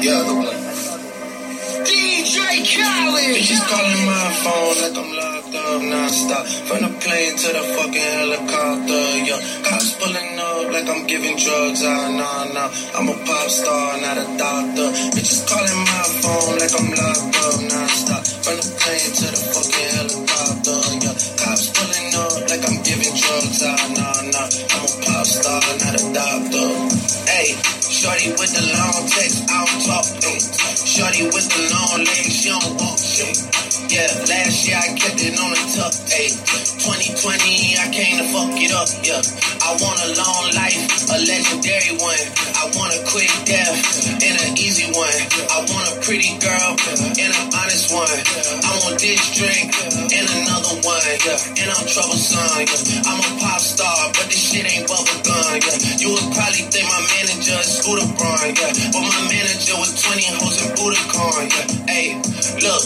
The one. DJ Khaled. Bitches calling my phone like I'm locked up non-stop. From the plane to the fucking helicopter, yeah. Cops pulling up like I'm giving drugs, ah, nah, nah. I'm a pop star, not a doctor. Bitches calling my phone like I'm locked up non-stop. From the plane to the fucking helicopter, yeah. Cops pulling up like I'm giving drugs, ah, nah, nah. I'm a pop star, not a doctor. Hey, shorty with the long text, Talk, ay. Shorty with the long legs, she don't walk, shit. Yeah, last year I kept it on the tuck, ayy. 2020, I came to fuck it up, yeah. I want a long life, a legendary one. I want a quick death and an easy one. I want a pretty girl and an honest one. I want this drink and another one, yeah. And I'm troublesome, yeah. I'm a pop star, but this shit ain't bubble gum, yeah. You would probably think my manager is Scooter Braun, yeah. But my Budokan, yeah. Hey, look,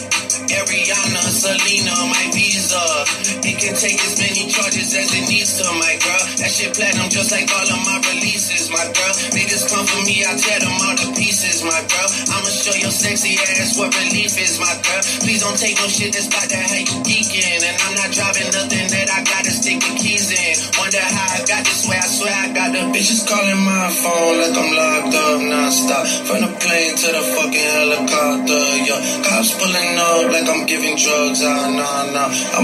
Ariana, Selena, my visa. It can take as many charges as it needs to, my girl. That shit platinum just like all of my releases, my girl. Niggas come for me, I tear them all to pieces, my girl. I'ma show your sexy ass what relief is, my girl. Please don't take no shit that's about to have you geeking. And I'm not driving nothing that I gotta stick the keys in. Wonder how I got this way, I swear I got the bitches calling my phone like I'm locked up non-stop. From the plane to the fucking helicopter. Cops pulling up like I'm giving drugs, ah, nah, nah. I'm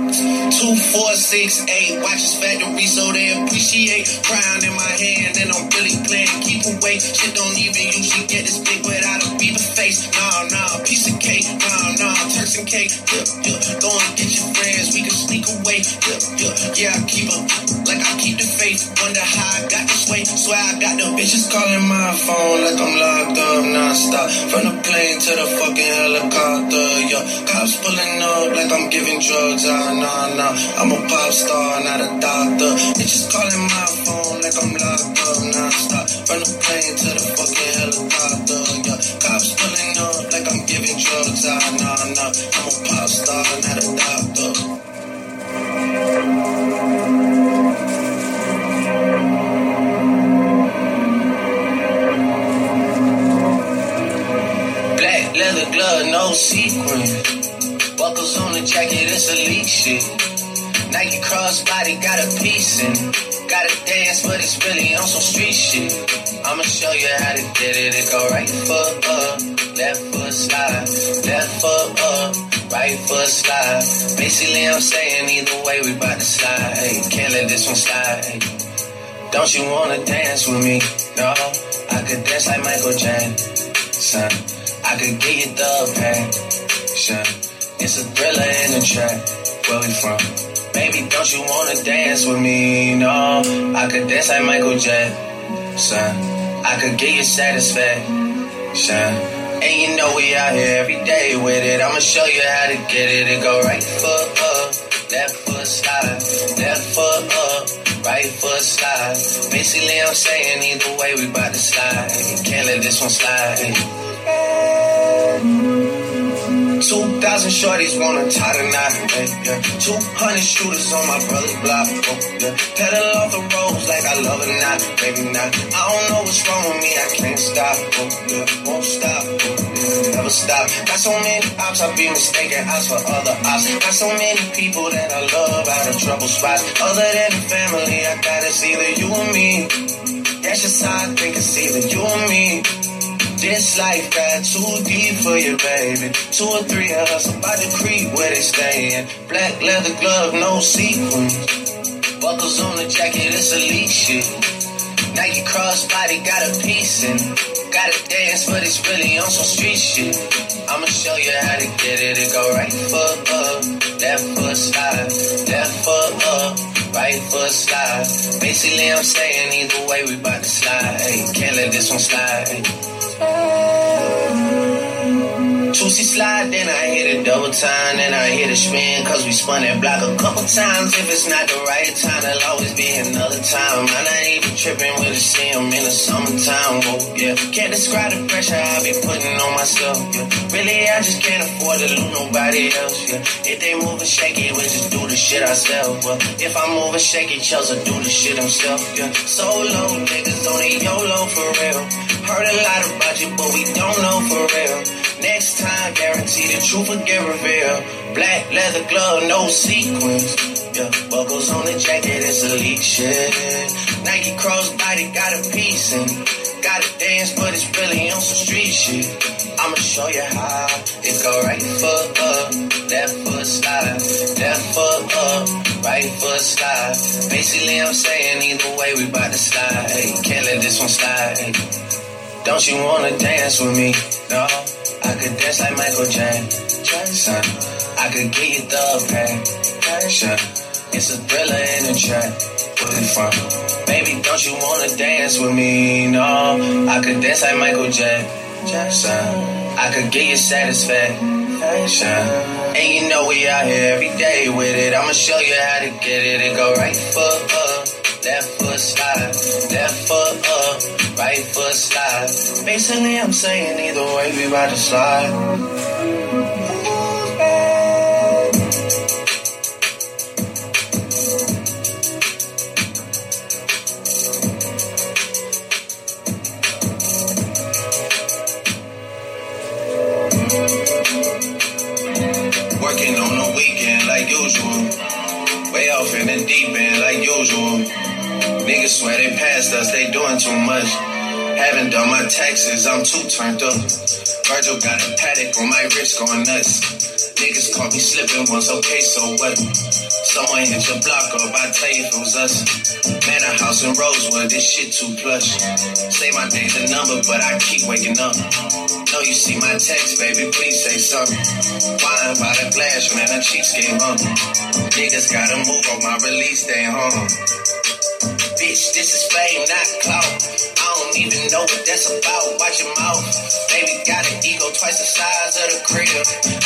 Two, four, six, eight. Watches factory so they appreciate. Crown in my hand and I'm really playing. Keep away. Shit don't even usually get this big without a beaver face. Nah, nah, piece of cake. Nah, nah, Turks and cake. Yeah, yeah. Go and get your friends. We can sneak away. Yeah, yeah. Yeah, I keep up like I Wonder how I got this way. Swear I got the bitches calling my phone like I'm locked up non-stop. From the plane to the fucking helicopter. Yeah, cops pulling up like I'm giving drugs. Ah, nah, nah. I'm a pop star, not a doctor. Bitches calling my phone like I'm locked up non-stop. From the plane to the fucking helicopter. Yeah, cops pulling up like I'm giving drugs. Ah, nah, nah. I'm a pop star, not a doctor. Leather glove, no sequin. Buckles on the jacket, it's elite shit. Nike crossbody got a piece in. Gotta dance, but it's really on some street shit. I'ma show you how to get it. It go right foot up, left foot slide, left foot up, right foot slide. Basically, I'm saying either way, we bout to slide. Hey, can't let this one slide. Don't you wanna dance with me? No, I could dance like Michael Jackson. I could get you the passion. It's a thriller in the track. Where we from? Baby, don't you wanna dance with me? No, I could dance like Michael Jackson. I could get you satisfaction. And you know we out here every day with it. I'ma show you how to get it. It go right foot up, left foot slide, left foot up, right foot slide. Basically, I'm saying either way we bout to slide. Can't let this one slide. 2,000 shorties wanna tie the knot, yeah. 200 shooters on my brother's block, oh, yeah. Pedal off the roads like I love it not, maybe not. I don't know what's wrong with me, I can't stop, oh, yeah. Won't stop, oh. Never stop. Got so many ops, I be mistaken ops for other ops. Got so many people that I love out of trouble spots. Other than the family, I gotta see either you or me. That's just how I think it's either you or me. This life got too deep for you, baby. Two or three of us to creep where they stayin'. Black leather glove, no sequins. Buckles on the jacket, it's elite shit. Nike crossbody got a piece in. Gotta dance, but it's really on some street shit. I'ma show you how to get it. It go right foot up, left foot slide, left foot up, right foot slide. Basically, I'm saying either way we bout to slide. Hey, can't let this one slide. Hey. Juicy slide, then I hit it double time, then I hit a spin, cause we spun that block a couple times. If it's not the right time, there'll always be another time. I'm not even tripping with a sim in the summertime, whoa, yeah. Can't describe the pressure I be putting on myself, yeah. Really, I just can't afford to lose nobody else, yeah. If they moving shaky, we just do the shit ourselves, but if I'm moving shaky, Chelsea do the shit himself, yeah. Solo niggas on a YOLO for real. Heard a lot about you, but we don't know for real. Next time, guarantee the truth will get revealed. Black leather glove, no sequins. Yeah, buckles on the jacket, it's elite shit. Nike crossbody got a piece and gotta dance, but it's really on some street shit. I'ma show you how. It go right foot up, left foot slide, left foot up, right foot slide. Basically, I'm saying either way we bout to slide. Hey, can't let this one slide. Hey. Don't you wanna dance with me? No. I could dance like Michael Jackson. I could get you the passion. It's a thriller in the track. Really fun. Baby, don't you wanna dance with me? No, I could dance like Michael Jackson. I could get you satisfaction. And you know we out here every day with it. I'ma show you how to get it. It go right foot up, left foot slide, left foot up, right foot slide. Basically, I'm saying either way we ride to slide. Working on the weekend like usual. Way off in the deep end like usual. Niggas swear they passed us, they doing too much. Haven't done my taxes, I'm too turned up. Virgil got a paddock on my wrist going nuts. Niggas caught me slipping once, okay, so what? Someone hit your block up, I tell you if it was us. Man, a house in Rosewood, this shit too plush. Say my day's a number, but I keep waking up. Know you see my text, baby, please say something. Wine by the glass, man, cheeks game up. Niggas gotta move on my release day, huh? Bitch, this is fame, not clout. I don't even know what that's about. Watch your mouth. Baby got an ego twice the size of the crib.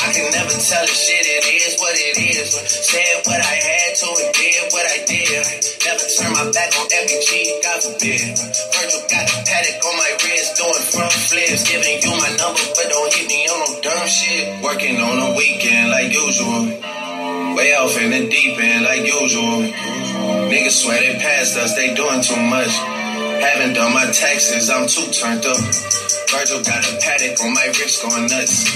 I can never tell the shit, it is what it is. Said what I had to and did what I did. Never turn my back on FBG, God forbid. Virgil got a paddock on my wrist, doing front flips. Giving you my number, but don't hit me on no dumb shit. Working on the weekend like usual. Way off in the deep end like usual. Niggas swear they passed us, they doing too much. Haven't done my taxes, I'm too turned up. Virgil got a paddock on my wrist going nuts.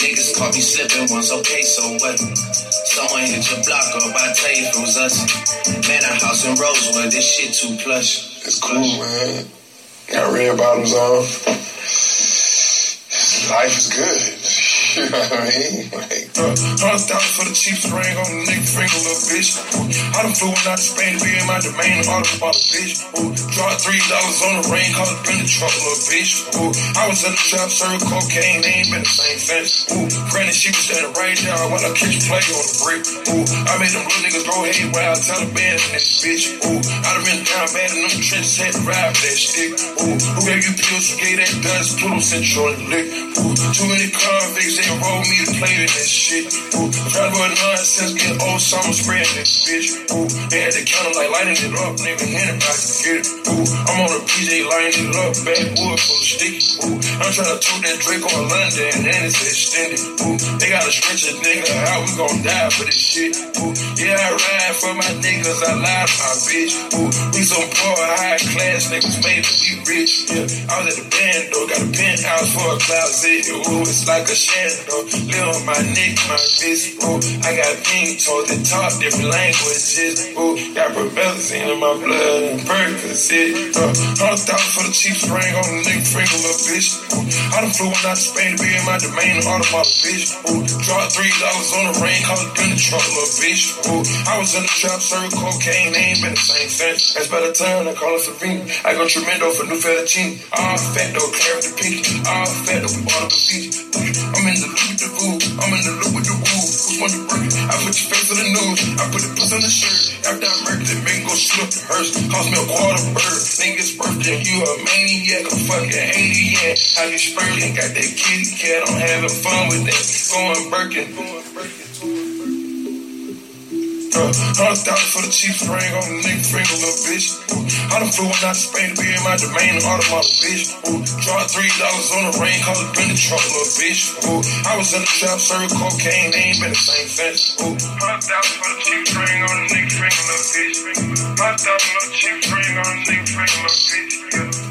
Niggas caught me slipping once, okay, so what? Someone hit your block up, I tell you it was us. Man, a house in Rosewood, this shit too plush. It's cool, man. Got red bottoms on. Life is good. Know what I mean? Like, Hundred thousand for the Chiefs ring on the nigga finger, little bitch. Ooh, I done flew out to Spain to be in my domain, all the a bitch. Dropped three dollars on the rain, cause it been the truck, little bitch. Ooh, I was in the trap, serving cocaine, they ain't been the same since. Ooh, granted, she was standing right there when I catch play on the brick. Ooh, I made them little niggas go ahead while I tell the band in this bitch. Ooh, I done been down bad in them trenches, had to ride that stick. Ooh, who gave you pills, who gave that dust, Pluto sent you on the lick. Ooh, too many convicts, they roll me to play in this shit. Ooh, avoid nonsense, get old summer spreading this bitch. Ooh, they had the counter like lighting it up, nigga, anybody can get it. Ooh, I'm on a PJ lighting it up, backwood full of sticky. Ooh, I'm trying to tote that Drake on London, and then it's extended. Ooh, they gotta stretch a nigga out, we gon' die for this shit. Ooh, yeah, I ride for my niggas, I lie to my bitch. Ooh, we some poor, high class niggas made to be rich. Yeah, I was at the band though, got a penthouse for a closet. Ooh, it's like a shadow, live on my neck, my wrist. Ooh, I got pink toes that talk different languages. Ooh, got propellers in my blood and Percocet. Uh, hundred thousand for the Chiefs ring on the nigga finger, little bitch. Ooh, I done flew out to Spain to be in my domain, all of my bitch. Ooh, dropped three dollars on the rain, cause it been the truck, little bitch. Ooh, I was in the trap, serving cocaine, they ain't been the same since. That's by the time I call it Savine. I go tremendo for new fettuccine. All fat though, clarity pink. All fat though, we bought a feature. I'm in the the the. I'm in the loop with the woo. Break it? I put your face on the news. I put the puss on the shirt. After I murdered it, make go slip the hearse. Cost me a quarter bird. Niggas birthday, you a maniac, a fucking maniac. How you spurting? Got that kitty cat, I'm having fun with that. Going Birkin. Going uh, hundred thousand for the cheap ring on the nigga finger, little bitch. Ooh, I done flew out to Spain to be in my domain, automobile, bitch. Ooh, dropped three dollars on the rain, cause it been the truck, little bitch. Ooh, I was in the trap, serving cocaine, they ain't been the same since. Ooh, hundred thousand for the cheap ring on the nigga finger, little bitch. Hundred thousand for the cheap ring on the nigga finger, little bitch. Hundred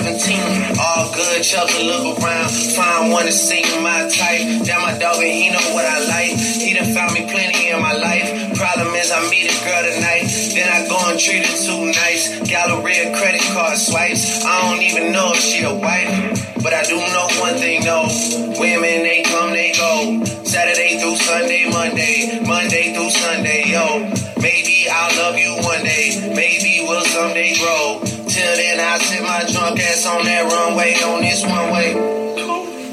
2017. All good, chuck look around. Find one to see my type. That my dog and he know what I like. He done found me plenty in my life. Problem is I meet a girl tonight, then I go and treat her too nice. Galleria credit card swipes. I don't even know if she a wife, but I do know one thing though. Women they come, they go. Saturday through Sunday, Monday, Monday through Sunday, yo. Maybe I'll love you one day, maybe we'll someday grow. Then, I sit my drunk ass on that runway on this one way.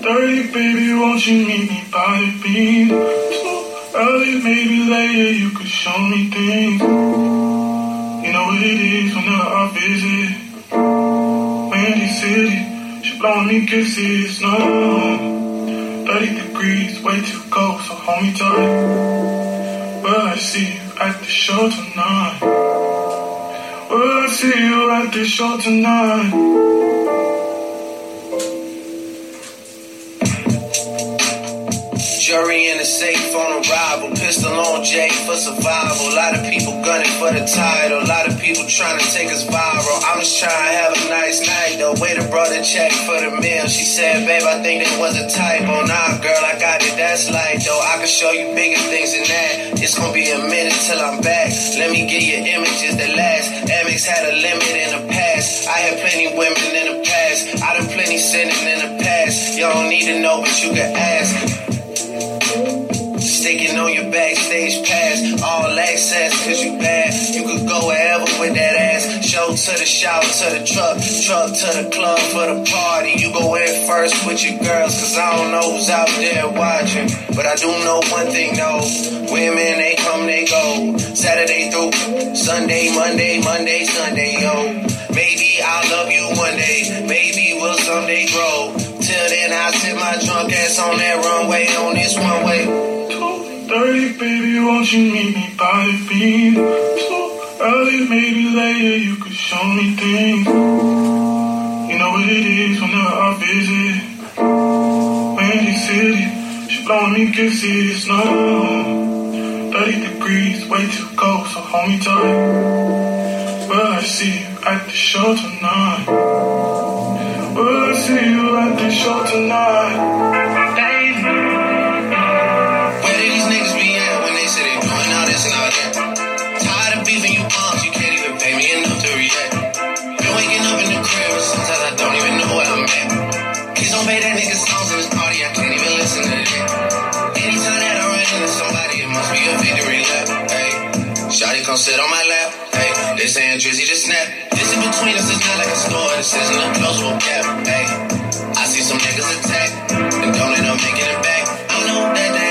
30, baby, won't you meet me by the beam? Early, maybe later, you could show me things. You know what it is whenever I visit. Windy City, she blowing me kisses, no. 30 degrees, way too cold, so hold me tight. Will I see you at the show tonight? Will I see you at the show tonight? Jury in the safe on arrival. Pistol on Jay for survival. A lot of people gunning for the title. A lot of people trying to take us viral. I'm just trying to have a nice night though. Waiter brought a check for the meal. She said, babe, I think that was a typo. Nah, girl, I got it. That's light though. I can show you bigger things than that. It's gonna be a minute till I'm back. Let me get you images that last. Amex had a limit in the past. I had plenty women in the past. I done plenty sinning in the past. You don't need to know, but you can ask. Sticking on your backstage pass, all access, cause you bad. You could go wherever with that ass. Show to the shower, to the truck, truck to the club for the party. You go in first with your girls, cause I don't know who's out there watching. But I do know one thing though, women, they come, they go. Saturday through Sunday, Monday, Monday, Sunday, yo. Maybe I'll love you one day, maybe we'll someday grow. Till then, I'll sit my drunk ass on that runway, on this one way. 30, baby, won't you meet me by the beam? So early, maybe later, you could show me things. You know what it is whenever I visit. Windy City, she blowing me kisses, no. 30 degrees, way too cold, so hold me tight. Will I see you at the show tonight? Will I see you at the show tonight? Come sit on my lap. Hey, they saying Drizzy just snap. This in between us is not like a store, this isn't a closable gap. Hey, I see some niggas attack and don't end up making it back. I know that they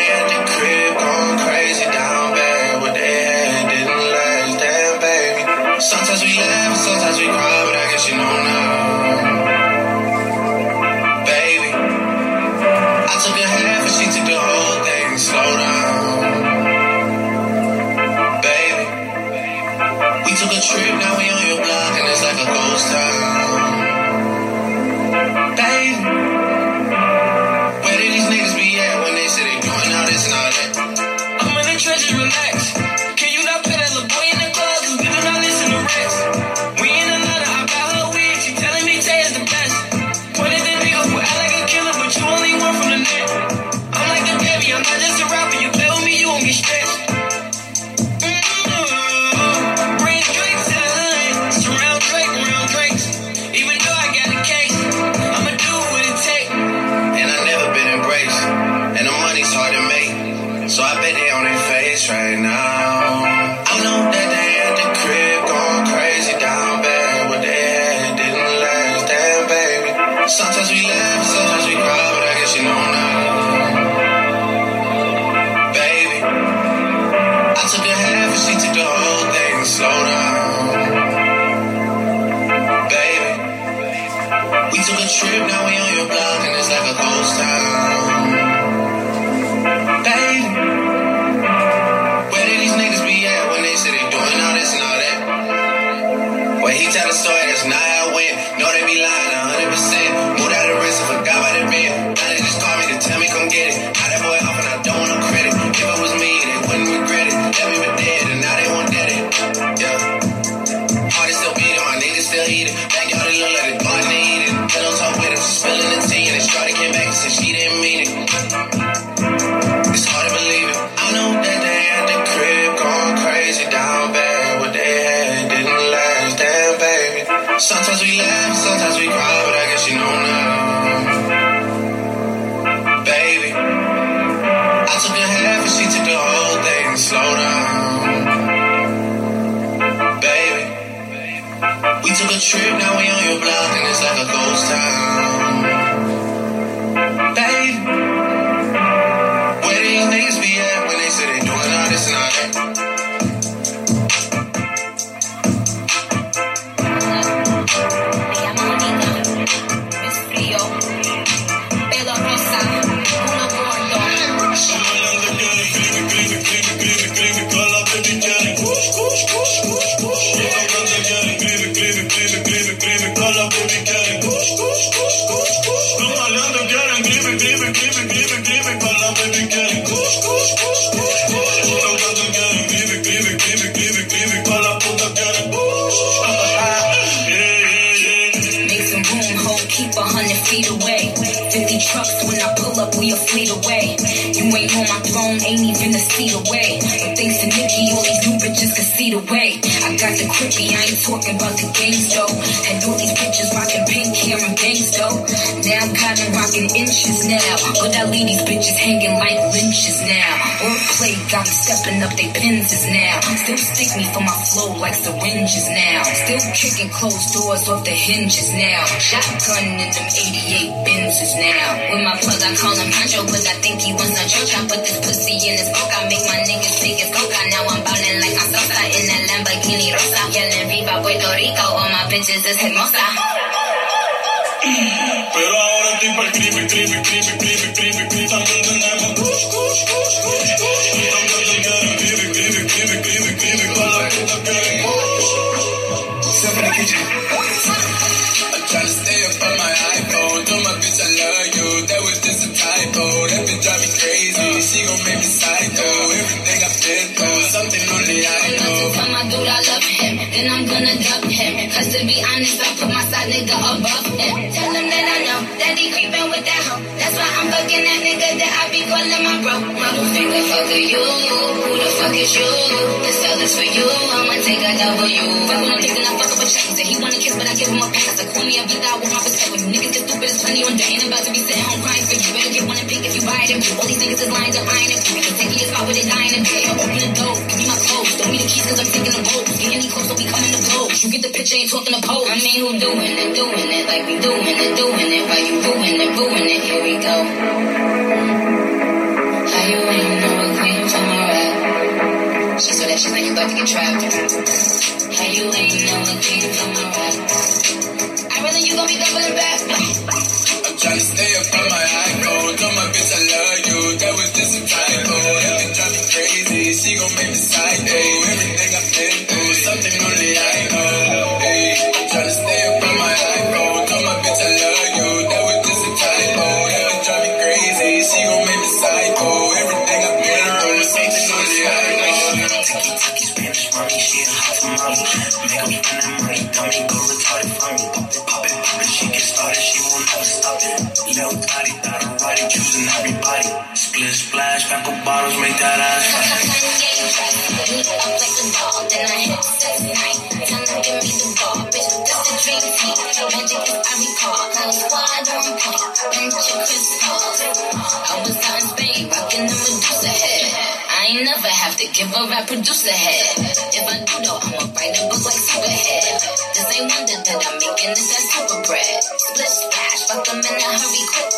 bitches can see the way. I got the crippy, I ain't talking about the gangs though. Had all these bitches rocking pink hair and bangs though. Now I got them rocking inches now. But I leave these bitches hanging like lynches now. Wordplay got me stepping up they pins now. Still stick me for my flow like syringes now. Still kicking closed doors off the hinges now. Shotgun in them 88 Benzes now. With my plug, I call him Pancho, but I think he wants a church. I put this pussy in his coke. I make my niggas take his coke. Now I'm ballin' like I'm Sosa in that Lamborghini Rosa. Yelling Viva Puerto Rico, all my bitches is hermosa. Pero ahora estoy pa'l crimen, crimen, crimen, crimen, crimen, Step in the kitchen. I'm trying to stay up on my iPhone. Told my bitch I love you. That was just a typo. That bitch drive me crazy. She gon' make me psycho. Everything I've been through, something only I know. tell my dude I love him, then I'm gonna dub him. Cause to be honest, I put my side nigga above him. Tell him that I know that he creepin' with that hoe. That's why I'm fucking that nigga that I be calling my bro. Motherfucker, fuck are you? Who the fuck is you? This all is for you. I'ma take a W. Fuck when I'm thinking I fuck up a check. Say he wanna kiss, but I give him a pass. Like call me up, but I want my respect. When niggas get stupid, it's plenty on day. Ain't about to be sitting home crying for you. Better get one and pick if you buy it. All these niggas is lined up, I ain't a creep. Taking your spot with it, dying to pay. Open the door, give me my clothes. Don't need the keys cause I'm taking the boat. Get any closer, we coming to blow. You get the picture, ain't talking to pose. I mean, who doing it, doing it, like we doing it, doing it. While you doing it, ruin it, here we go. You queen from? She saw that shit like you to get trapped. How you ain't know a queen from a rap? I really, you gon' be doubling back. A rap producer head. If I do though, I'ma write a book like Superhead. This ain't wonder that I'm making this that super bread. Split splash, fuck them in a hurry, quick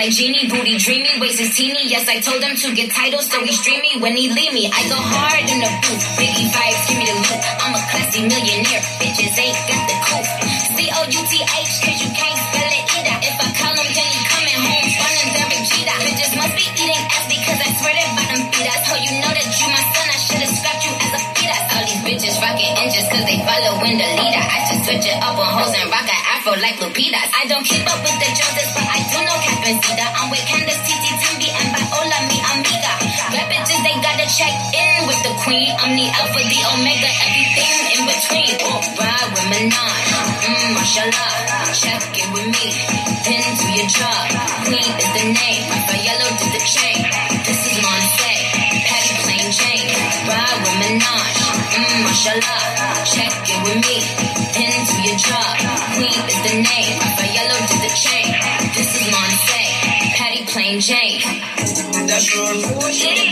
like genie, booty dreamy, waist is teeny. Yes, I told him to get titles, so he stream me when he leave me. I go hard in the booth, biggie vibes, give me the loot. I'm a classy millionaire, bitches ain't got the coupe. C-O-U-T-H, cause you can't spell it either. If I call him, then he coming home, running Derek Jeter. Bitches must be eating ass because I swear that bottom feed us. Oh, you know that you my son, I should've scrapped you as a fetus. All these bitches rocking inches cause they following the leader. I just switch it up on hoes and rock an afro like Lupita. I don't keep up with the Joneses, but Cedar. I'm with Candace, Titi, Timby, and Viola, mi amiga. Rap bitches, they gotta check in with the queen. I'm the alpha, the omega, everything in between. Walk ride with Minaj. Mmm, mashallah. Check it with me. Do your job. Queen is the name. Plain Jane. That's true. Everybody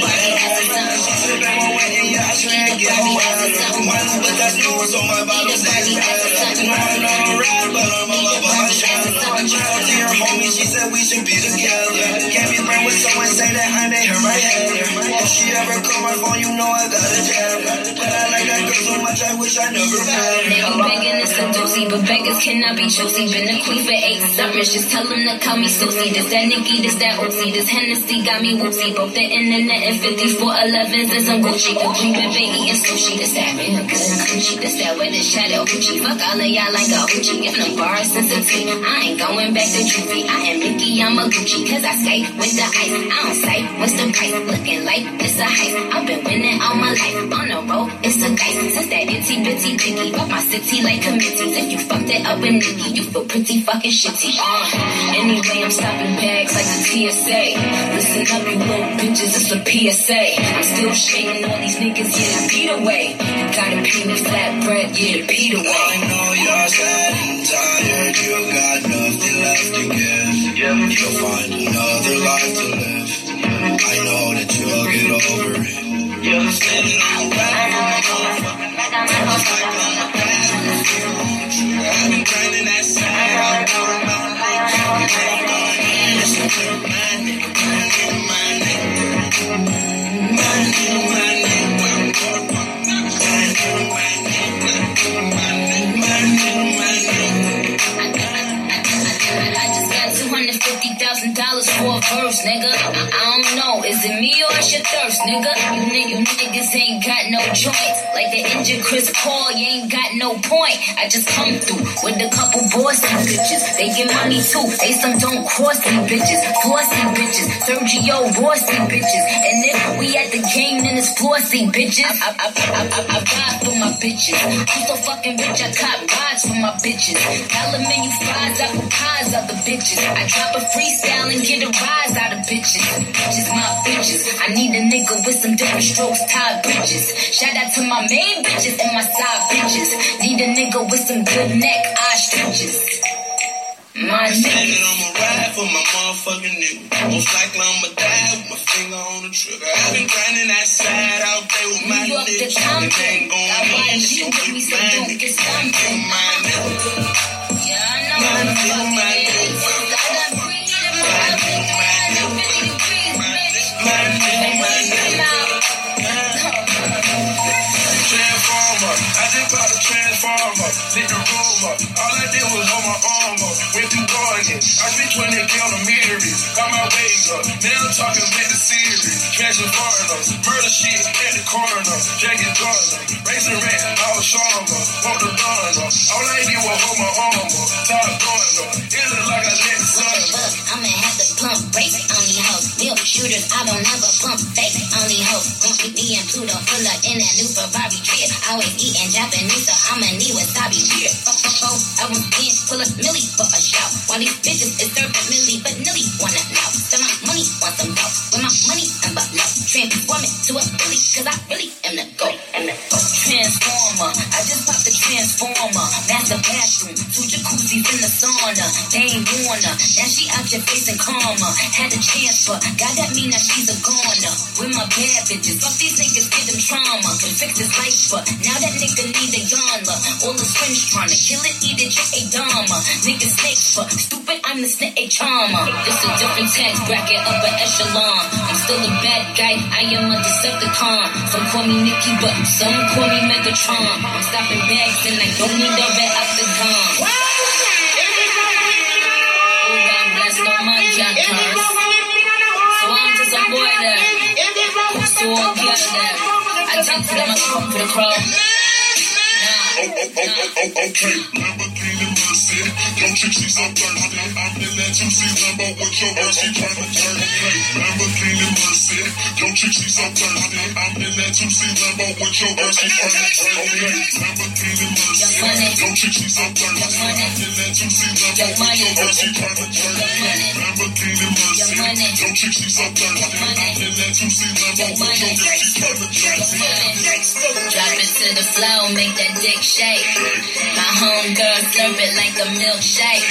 But that's new, so my bottle's Everybody has a something. I'm not a rap, but I'm a lover. I shout I shout to your homie, she said we should be together. Can't be with someone, say that I may hurt my head. If she ever call my phone, you know I got a jab. But I like that girl so much, I wish I never met her. be begging it's a doozy, but beggars cannot be choosy. Been a queen for eight summers, just tell them to call me Susie. This that Nikki, this that Oopsie, this Hennessy got me woozy. Both the internet and 5411s and some Gucci. Gucci been eating sushi, this that real good This that with the shadow. Fuck all of y'all like a Gucci. Bars since a teen. I ain't going back to juvie. I am Mickey, I'm a Gucci. Cause I skate with the ice. I don't say what's the price. Looking like it's a heist. I've been winning all my life. On the road, it's a dice. Since that itty bitty piggy. Fuck my city like committees. If you fucked it up with Nikki, you feel pretty fucking shitty. Uh, anyway, I'm stopping bags like the TSA. Listen up, you little bitches, it's a PSA. I'm still shaking all these niggas, yeah, I beat away. Gotta pay me flat bread, yeah, to beat away. I know you're sad and tired, you got nothing left to give. You'll find another life to live. I know that you'll get over it. You're on the of my motherfucking I've been grinding that side for a mountain lake. You my hand, listen to my nigga, my nigga, my nigga. My nigga, my nigga, I'm going from. My nigga, $150,000 for a verse, nigga. I don't know, is it me or is your thirst, nigga? You, n- you niggas ain't got no joints. Like the injured Chris Paul, you ain't got no point. I just come through with a couple boys and bitches. They get money too, they some don't cross me bitches. Flossy bitches, Sergio Rossi bitches. And if we at the game, then it's flossy bitches. I, I, I, I, I ride for my bitches. I'm so fucking rich, I cop rides for my bitches. Aluminum fries, apple pies, other bitches. I drop a freestyle and get a rise out of bitches. Bitches, my bitches. I need a nigga with some different strokes, tied bridges. Shout out to my main bitches and my side bitches. Need a nigga with some good neck, eye stretches. My niggas. that I'ma ride for my motherfucking nigga. Most likely I'ma die with my finger on the trigger. I've been grinding that side out there with my New York to Compton. ain't going Got why in, you so give me keep some my dope, nigga. get something. My nigga. Yeah, I know My the nigga, my nigga. Transformer, I just bought a transformer, lit the room up. All I did was hold my arm up, went through Garden. I spent 20 k on the mirrors, got my wig up. Now I'm talking back to series, smashing foreigners, murder shit at the corner, Jackie Jordan, racing rat, all stronger, want the up. All I did was hold my arm up, top up. It look like I let the sun. I'ma have to pump brakes on these hoes. Milk shooters, I don't ever pump fake on these hoes. Me and Pluto pull up in that new Ferrari trip. Always eating Japanese, so I'ma need wasabi here. Oh, oh, oh, I was bench, pull up Millie for a shout. While these bitches is serving Millie, but Nilly wanna know. So my money want some dough. With my money, I'm but low. Transform it to a Billy, cause I really am the go. Am the go. Transformer, I just popped the transformer. Master bathroom, two jacuzzis in the sauna. They Dame Warner, now she out here facing karma. Had a chance, but God that mean that she's a goner. With my bad bitches, fuck these niggas, give them trauma. Can fix his life, but now that nigga need a yonder. All his friends trying to kill it, eat it, just a dama. Niggas snake, but stupid, I'm the snake, a charmer. It's a different tax bracket, upper echelon. I'm still a bad guy, I am a Decepticon. Some call me Nikki, but some call me Megatron. I'm stopping bags and I don't need a red octagon. Oh, So I'm there. I talk to them, I come for the crowd. Oh, oh, okay. Lamborghini Mercy. Yo, chick, she's so thirsty. I'm in that 2C Lambo with your girl. She tryna turn me. Lamborghini Mercy. Yo, chick, she's so thirsty. I'm in that 2C Lambo with your girl. She tryna turn me. Lamborghini Mercy. Yo, chick, she's so thirsty. I'm in that 2C Lambo with your girl. She tryna turn me. Lamborghini Mercy. Yo, chick, she's so thirsty. I'm in that 2C Lambo with your girl. She tryna turn me. Drop it to the flow, make that dick shake. My homegirl slurp it like a milkshake.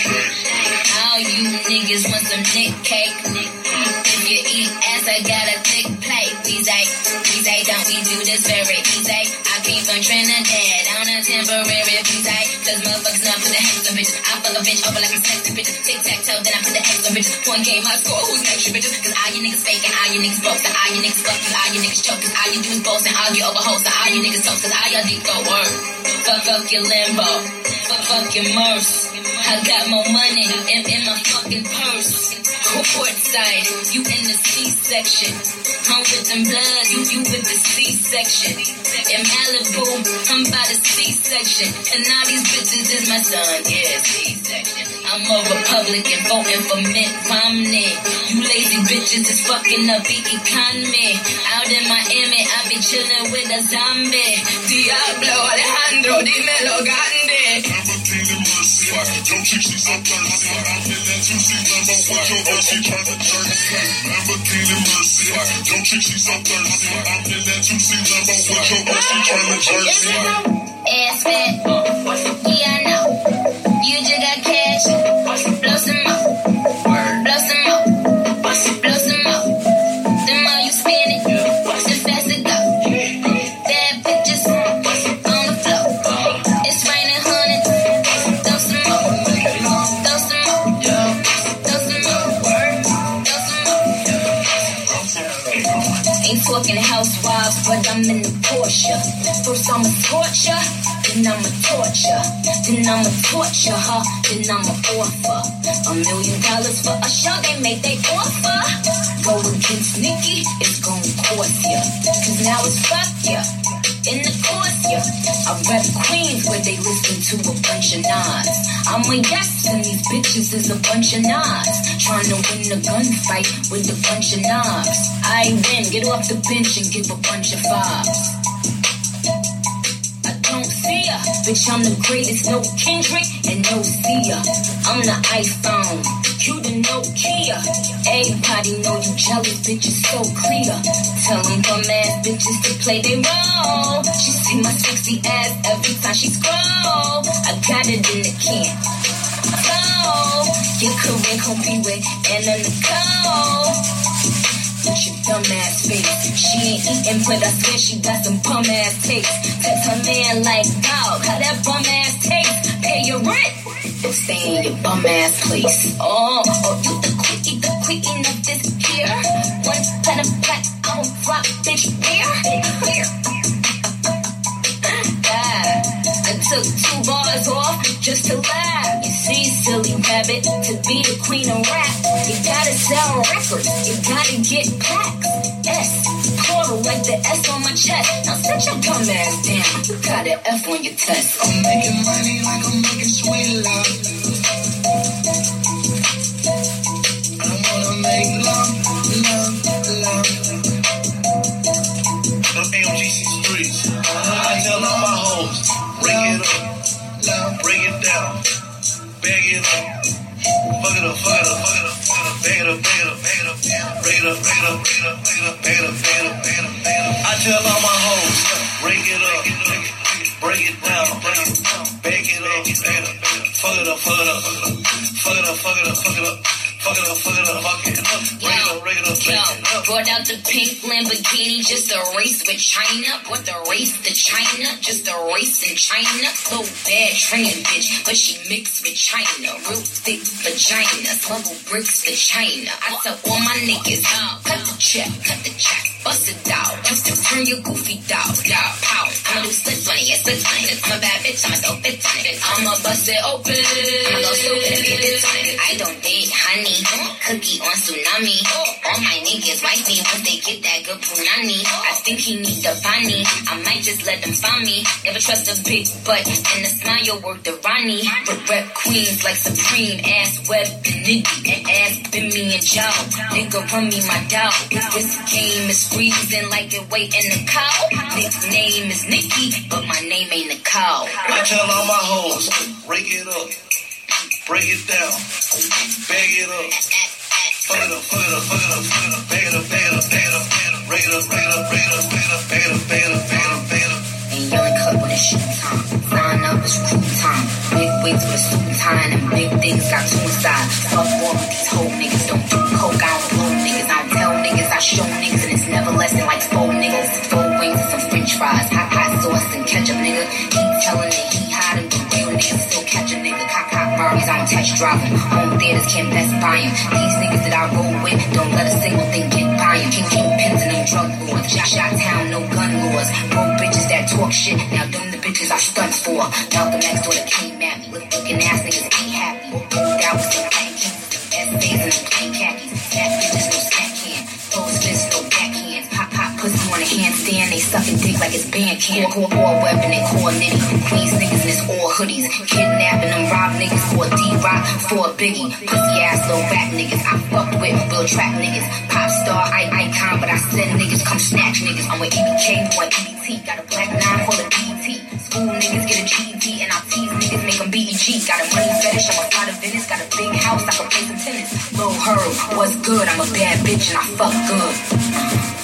All you niggas want some dick cake. If you eat ass, I got a thick plate. We say, don't we do this very easy? I came from Trinidad on a temporary visa. Cause motherfuckers I put the hands on bitches. I fuck a bitch over like I'm sexy bitches. Tic tac toe, then I put the hands on bitches. Point game, my score, who's next, bitches? Cause all you niggas fake and all you niggas broke. So all you niggas fuck, cause all you niggas choke. Cause all you do is boast and argue over hoes. So all you niggas toast, cause all y'all deep go word. Fuck, fuck your Lambo. Fuck, fuck your Merce. I got more money in, in my fucking purse. Courtside, you in the C-section. I'm with them bloods, you, you with the C-section. In Malibu, I'm by the C-section. And all these bitches is my son, yeah, C-section. I'm a Republican voting for Mitt Romney. You lazy bitches is fucking up the economy. Out in Miami, I be chilling with a zombie. Diablo Alejandro, dímelo Gandhi. Lamborghini Mercy. Yo, chick, she's thirsty. I'm in that 2C Lambo with your girl. She tryna turn me. Lamborghini Mercy. Yo, chick, she's thirsty. I'm in that 2C Lambo with your girl. She tryna turn me. Ass fat. Yeah, I'ma torture, then I'ma torture, then I'ma torture her, then I'ma offer a million dollars for a show. They make they offer. Go against Nikki, it's gonna cost ya. Cause now it's fuck ya. In the course, yeah. I rep Queens where they listen to a bunch of nods. I'm a yes, and these bitches is a bunch of nods. Trying to win the gunfight with a bunch of knobs. I win, get off the bench and give a bunch of vibes. Bitch, I'm the greatest, no Kendrick and no Sia. I'm the iPhone, you the Nokia. Everybody know you jealous, bitch, it's so clear. Tell them bum ass bitches to play their role. She see my sexy ass every time she scroll. I got it in the can. So, your career gon' be with Anna Nicole with your dumb ass face. She ain't eating, but I swear she got some bum ass taste. Text her man like, dog, how that bum ass taste? Pay your rent. Stay in your bum ass place. Oh, oh, you the quickie, the queen of this here. One platinum black, I don't rock, bitch, here. Yeah. Took two bars off just to laugh. You see, silly rabbit, to be the queen of rap, you gotta sell records, you gotta get packs. S, plural like the S on my chest. Now set your dumb ass down, you got an F on your test. I'm making money like I'm making sweet love. down. Bag it up. Fuck it up, fuck it up, fuck it up. I tell all my hoes, break it up, break it down, break it down, it up, fuck it up, fuck it up, fuck it up, fuck it up, fuck it up, fuck it up fuck it up, fuck it up. Break it up, break it up, break Yo, it up. brought out the pink Lamborghini just a race with China. What the race to China? Just a race in China. So bad training bitch, but she mixed with China. Real thick vagina, smuggle bricks to China. I tell all my niggas, cut the check, cut the check. Bust it out, just to turn your goofy down. Yeah, pow. I'ma do splits on it, yeah, splits on it. I'm a bad bitch, I'ma so fit on. I'ma bust it open. I'ma go stupid be a bitch. I don't date honey, cookie on tsunami. All my niggas wife me once they get that good punani. I think he need the bunny. I might just let them find me. Never trust a big butt and the smile work the Ronnie. But rep queens like Supreme, ass web Nicki, and ass been me and Joe. Nigga run me my dog. This game is freezing like it wait in the cow. Nickname is Nikki, but my name ain't Nicole. I tell all my hoes, break it up, break it down, bag it up. Fuck it up, fuck it up, fuck it up, fuck it up, bag it up, bag it up, bag it up, break it up, break it up, break it up, bag it up, bag it up, bag it up, bag it up, bag it up. and yelling cut with a shoot time. Flying up is crew time. Big wigs with a suit and tie and big things got two inside. Fuck with these whole niggas. Don't do coke, I don't blow. I show niggas, and it's never less than like four niggas. Four wings and some french fries. Hot, hot sauce and ketchup, nigga. Keep telling it, he hot and real niggas still catch a nigga. Cop, cop, Barbies, I don't test drive 'em. Home theaters can't best buy 'em. These niggas that I roll with don't let a single thing get by 'em. King, king pins and them drug lords. Shot, shot town, no gun laws. Broke bitches that talk shit. Now them the bitches I stunt for. Malcolm X daughter came at me. Look, looking ass niggas ain't happy. That was the. SBs and the khakis. Fat bitches no can. Those no backhands. Pop, pop pussy on a handstand. They sucking dick like it's band camp. Core, core weapon and core nitty. Queens niggas it's all hoodies. Kidnapping them rob niggas for a D-Rock, for a Biggie. Pussy ass little rap niggas. I fucked with real trap niggas. Pop star, I icon, but I said niggas come snatch niggas. I'm with EBK, boy, EBT. Got a black nine for the BT. School niggas get a GED, and I tease niggas, make them BEG. Got a money fetish, I'm a part of Venice. Got a big house, I can play some tennis. Lil Herb, what's good? I'm a bad bitch and I fuck good.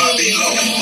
On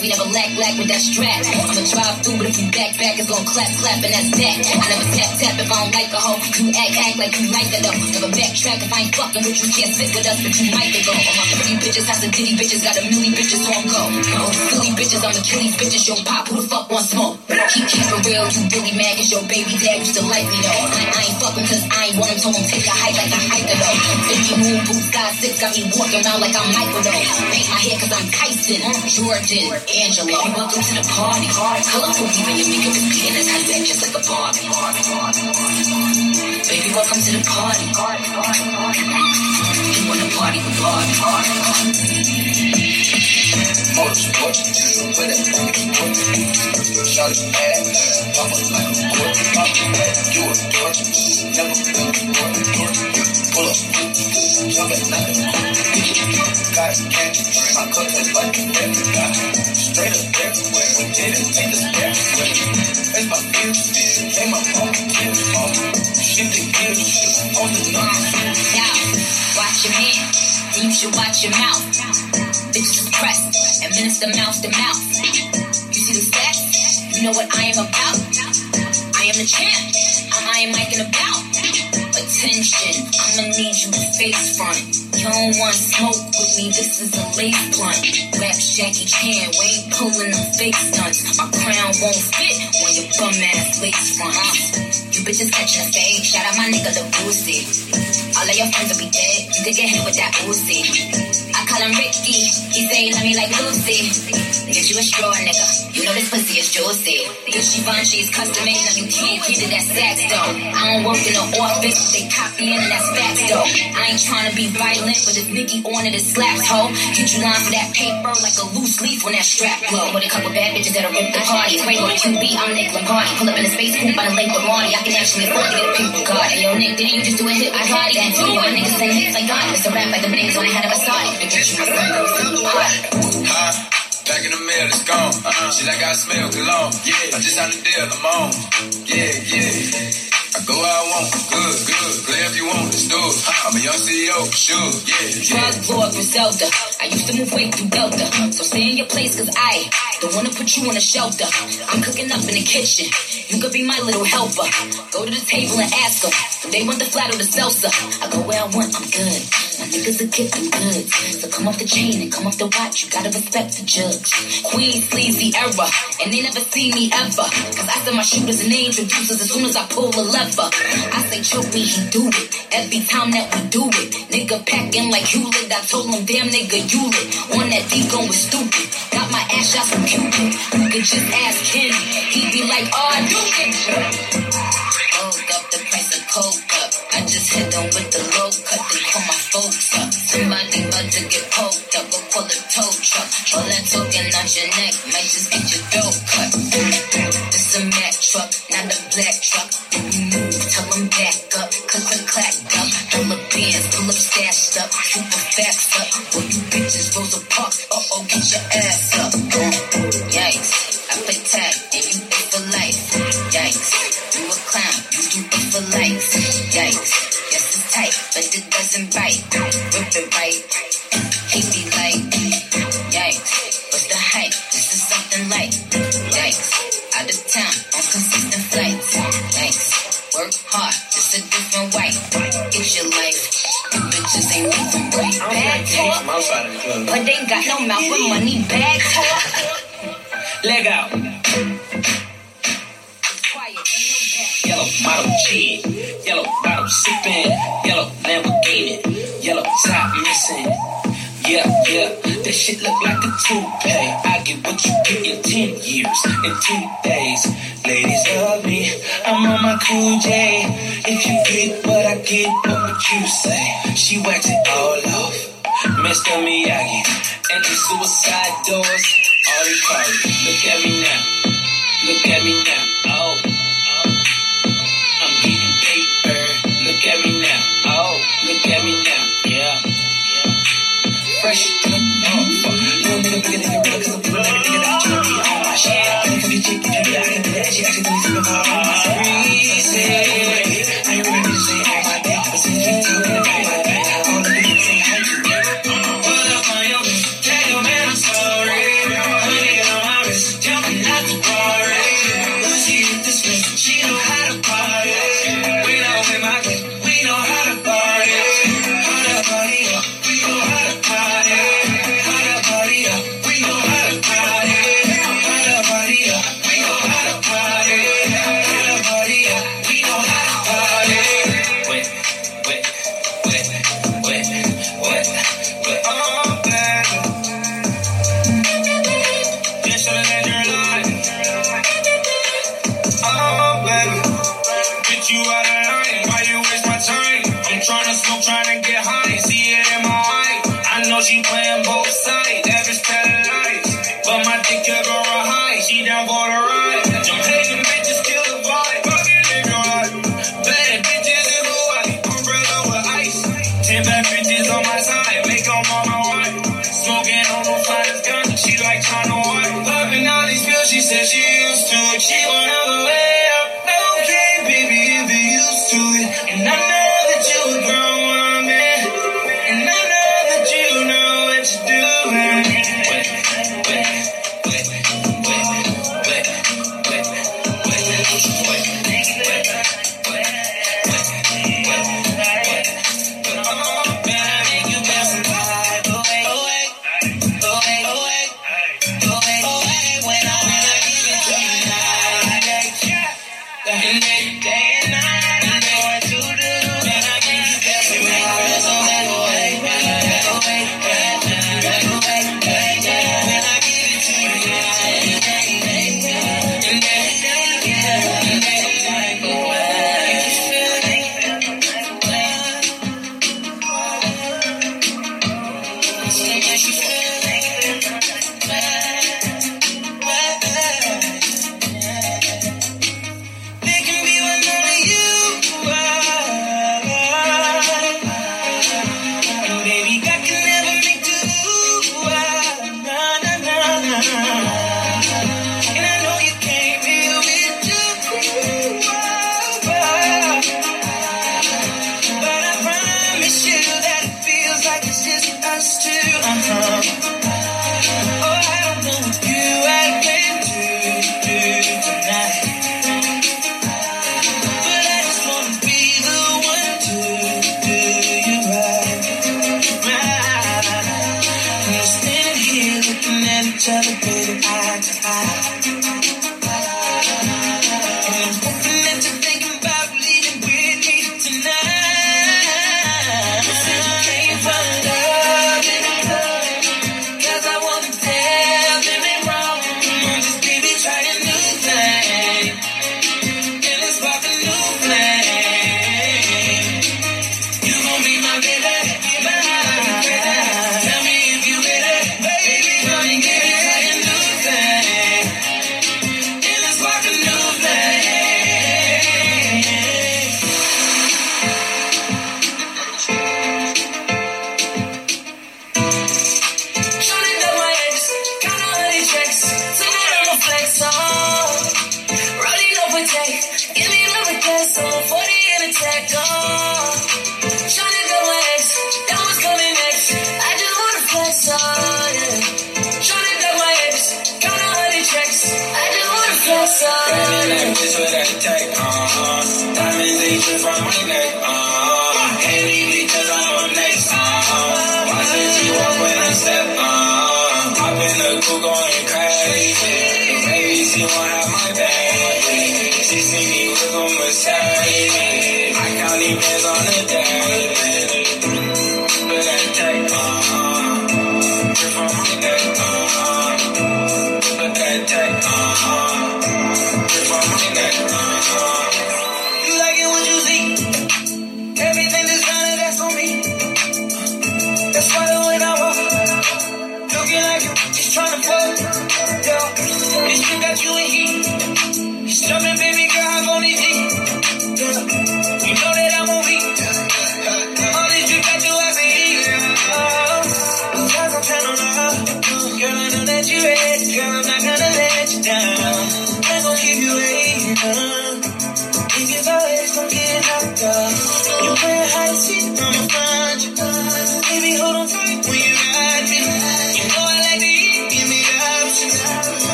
We never lack black with that strap. I'ma drive through, but if you back back, it's gonna clap clap, and that's that. I never tap tap if I don't like a hoe. You act act like you like it though. Never backtrack if I ain't fucking with you. Can't sit with us, but you might go. My pretty bitches, has a ditty bitches, got a million bitches on go. Oh, silly bitches, I'm Achilles bitches. Yo, pop, who the fuck wants smoke? Keep keep it real, you really mad 'cause your baby dad used to like me though. I ain't fucking 'cause I ain't want him, told him take a hike like I hike though. 50 moon boots, got me walking around like I'm Michael. Paint my hair 'cause I'm Tyson, Jordan, Angela. Welcome to the party. Color cool, even your makeup is back just like a Barbie. Baby, welcome to the party. You wanna party with Barbie? Put that thing in sport. Shot it bad, pop up like a court. You a dork, never a sport. Pull up, jump at like a court. Got candy, my cup is like a every guy. Straight up everywhere, we did it, take us everywhere. Face my views, take my phone, kill off. Shifting gears, on the. Now, watch your and you should watch your mouth. Bitches is pressed, and minister mouth to mouth. You see the stats? You know what I am about? I am the champ. I'm Iron Mike and about. Attention, I'ma need you to face front. You don't want smoke with me, this is a lace blunt. Rap Jackie Chan, we ain't pulling them fake stunts. My crown won't fit when your bum ass lace front. You bitches catching a fade, shout out my nigga the Boosie. All of your friends will be dead, you could get hit with that Uzi. Call him Ricky, he say love me like Lucy. Get you a straw nigga, you know this pussy is juicy. This Givenchy's custom made, now you can't get it, that sax though. I don't work in the office, they copying and that's facts though. I ain't trying to be violent, but if Nicki on it, it slaps ho. Get you line for that paper like a loose leaf when that strap blow. With a couple bad bitches that'll rip the party. Spray on QB, I'm Nick Lombardi. Pull up in a space coupe by the lake of Marty. I can actually afford to get a pink Bugatti. Yo Nick, didn't you just do a hit with Cardi? That too, my niggas sing hits like God. It's a rap like the niggas on the head of a Saudi. Huh? Back in the mail, it's gone. Shit, I smell cologne. Yeah, I just signed a deal, I'm on. Yeah, yeah. I go where I want, good, good. Play if you want, let's do it. I'm a young CEO, sure. Yeah, yeah. Drug lord Griselda. I used to move weight through Delta. So stay in your place, cause I don't wanna put you in a shelter. I'm cooking up in the kitchen. You could be my little helper. Go to the table and ask them. Do they want the flat or the salsa? I go where I want, I'm good. My niggas are getting good. So come off the chain and come off the watch. You gotta respect the judge. Queen sleazy era. And they never see me ever. Cause I send my shooters and they introducers as soon as I pull a lever. I say choke me, he do it. Every time that we do it. Nigga packing like Hewlett. I told him, damn nigga, you lit. On that D going stupid. Got my ass shot from Cupid. You could just ask him. He be like, oh, I do it. Woke up the price of coke up. I just hit them with the low cut. They call my folks up. Somebody about to get poked up. Go call a tow truck. All that talking out your neck might just get your throat cut. This a Mack truck, not a black truck. Up stashed up. Super fast up. Well, you bitches, Rosa Parks. Uh oh, get your ass up. Yikes. I play tag and you pay for life. Yikes. You a clown, you do it for life. Yikes. Yes, it's tight, but it doesn't bite. Rip it right. He be like, yikes. What's the hype? This is something light. Yikes. Out of town on consistent flights. Yikes. Work hard, it's a different way. It's your life. Bitches ain't moving right. Bad talk, I'm outside of the club. but they got no mouth for money. Bad talk. Leg out. Quiet. Yellow model G. Yellow bottle sipping. Yellow Lamborghini. Yellow top missing. Yeah, yeah, that shit look like a toupee. I get what you get in 10 years, in two days. Ladies love me, I'm on my cool J. If you get what I get, what would you say? She whacked it all off. Mr. Miyagi, and the suicide doors, all call. Look at me now, look at me now. Oh, oh. I'm getting paper. Look at me now. Oh, look at me now. Yeah. Fresh the motherfucker. Little nigga, bigger nigga, real, cause I'm doing everything that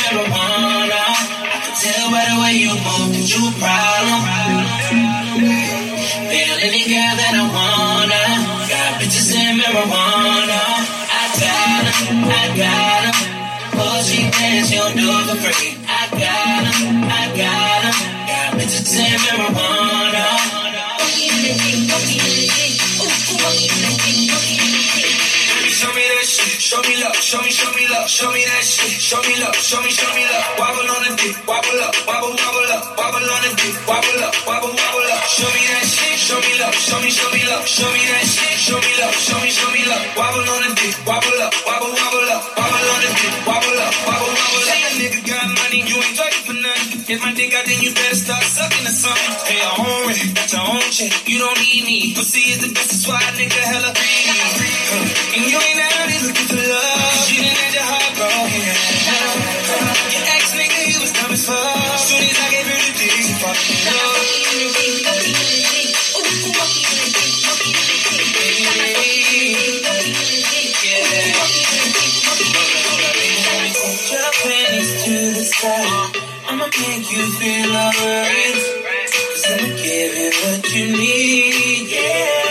marijuana. I can tell by the way you move that you a problem. Love, show me that shit, show me love, show me, show me love. Wobble on the dick, wobble up, wobble, wobble up, wobble on the dick, wobble up, wobble, wobble up. Show me that shit, show me love, show me, show me love, show me that shit, show me love, show me, show me love. Wobble on the dick, wobble up, wobble, wobble up, wobble on the dick, wobble up, wobble, wobble up. Say a nigga got money, you ain't talking for nothing. Get my dick out, then you better start sucking or something. Pay your own rent, got your own check, you don't need me. Pussy is the best, that's why a nigga hella free. And you ain't out here looking for love. You done had your heart broken. Your ex nigga, he was dumb as fuck. Soon as I gave her the dick, she fucking love. Put your panties to the side. I'ma make you feel alright. Cause I'ma give you what you need, yeah.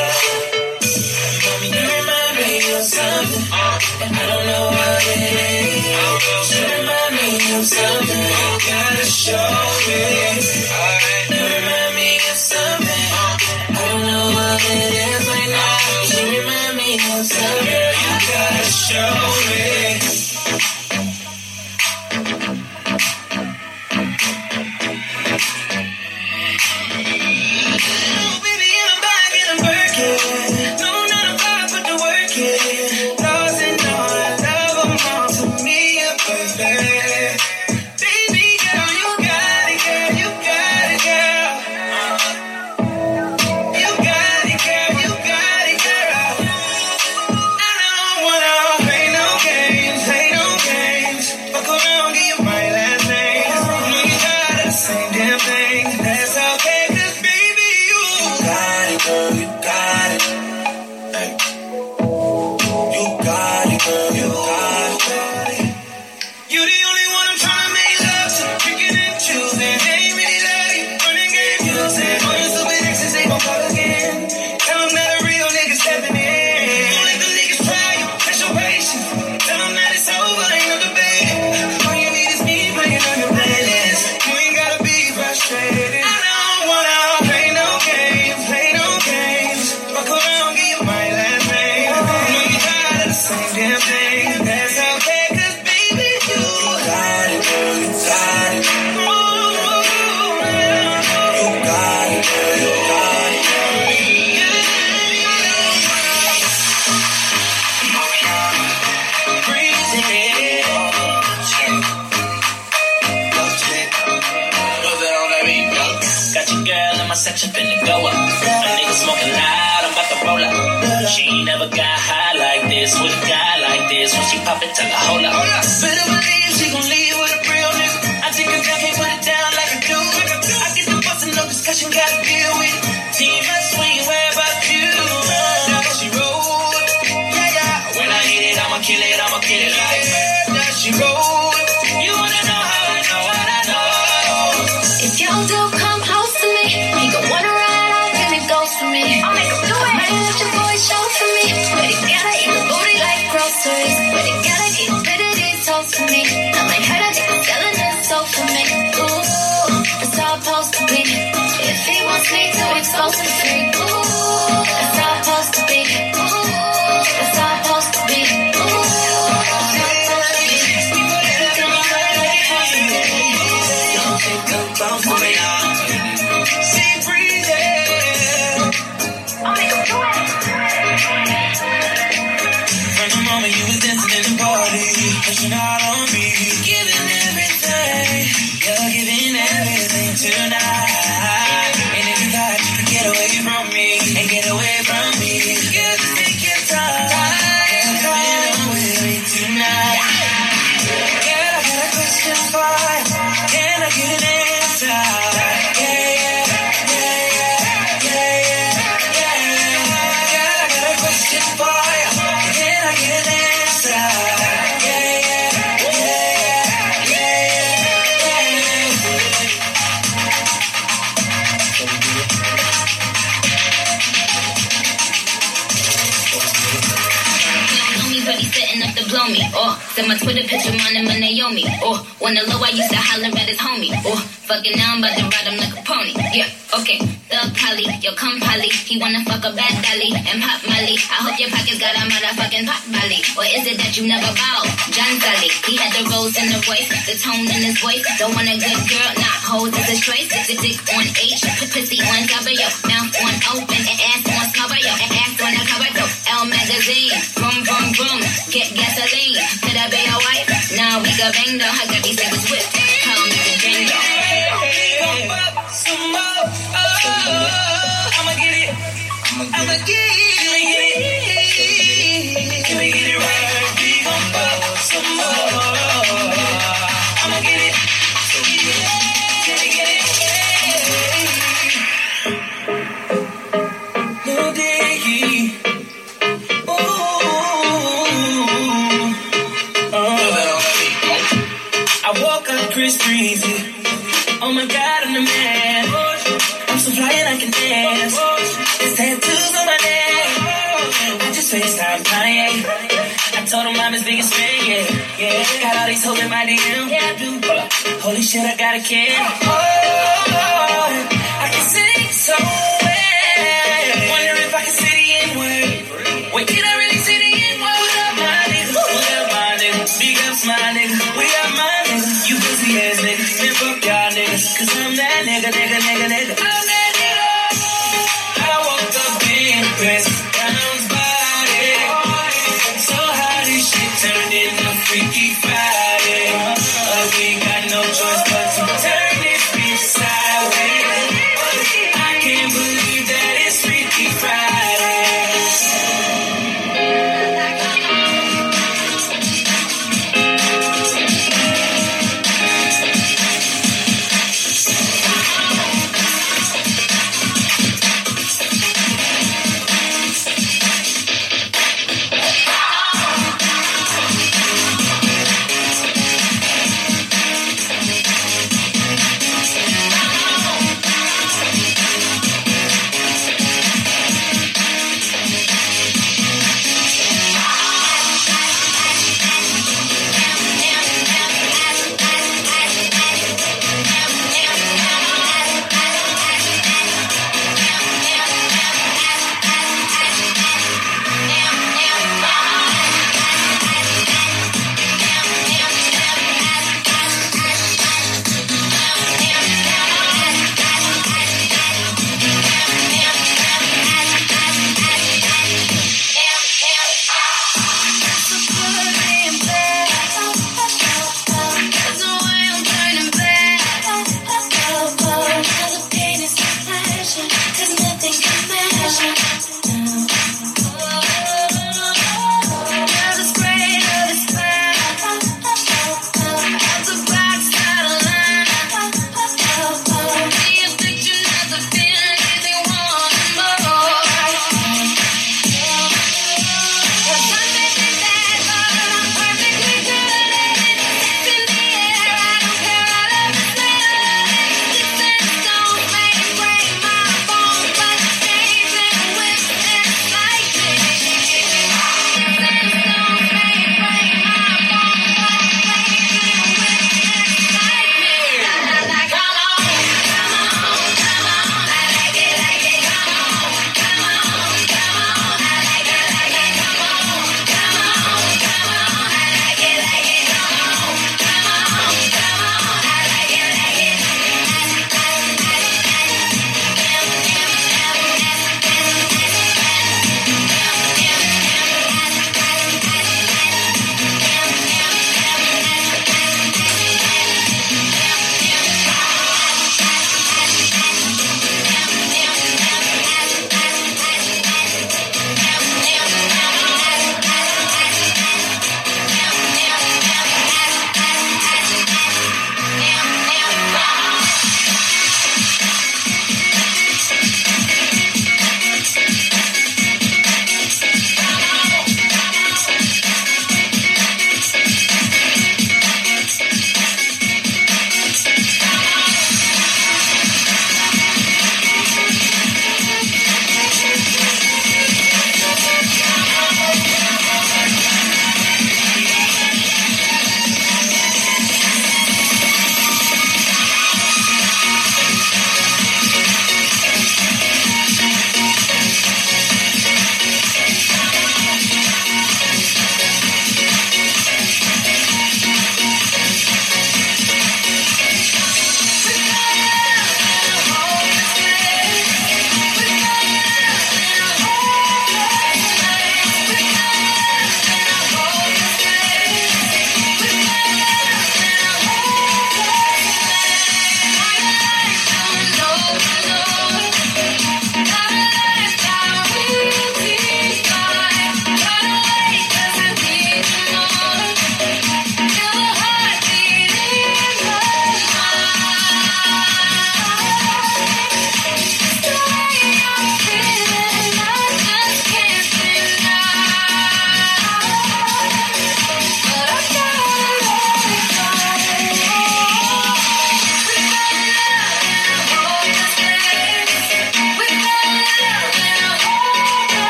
I don't know what it is. Me of something. Gotta show me. Me of something. I don't know what it is right now. You remind me of something. Gotta show me. You was dancing in the party, pushing out on me, giving send my Twitter picture, mine and my Naomi. Oh, wanna low, I used to holler at his homie. Oh, fucking now I'm about to ride him like a pony. Yeah, okay. Thug Polly, yo come Polly. He wanna fuck a bad dolly and pop Molly. I hope your pockets got a motherfucking pop Molly. Or is it that you never bow? John Sally, he had the rose in the voice, the tone in his voice. Don't want a good girl, not hoes is his choice. Dick, dick on H, pussy on cover, yo. Mouth on open, and ass on cover, yo. And ass on the cover. L magazine, vroom vroom vroom. Get gasoline, could I be your wife? Nah, we got bang though. I got these niggas whipped. Call me the Django. Some more. Oh, I'ma get it. I'ma get it. Can we get it right? We gon' fuck some more. Up Chris Oh my god, I'm the man. I'm so fly and I can dance. There's tattoos on my neck. I just FaceTime Kanye. I told him I'm his biggest fan, yeah. Yeah, got all these hoes in my DM. Holy shit, I got a kid. Oh, I can